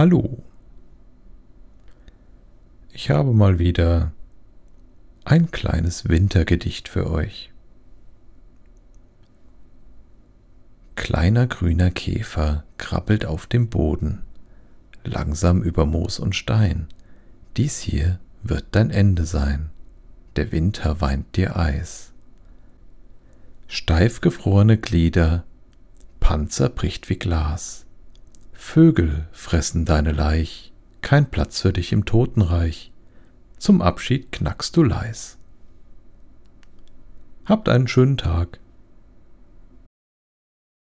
Hallo. Ich habe mal wieder ein kleines Wintergedicht für euch. Kleiner grüner Käfer krabbelt auf dem Boden, langsam über Moos und Stein. Dies hier wird dein Ende sein. Der Winter weint dir Eis. Steif gefrorene Glieder, Panzer bricht wie Glas. Vögel fressen deine Leich, kein Platz für dich im Totenreich. Zum Abschied knackst du leis. Habt einen schönen Tag.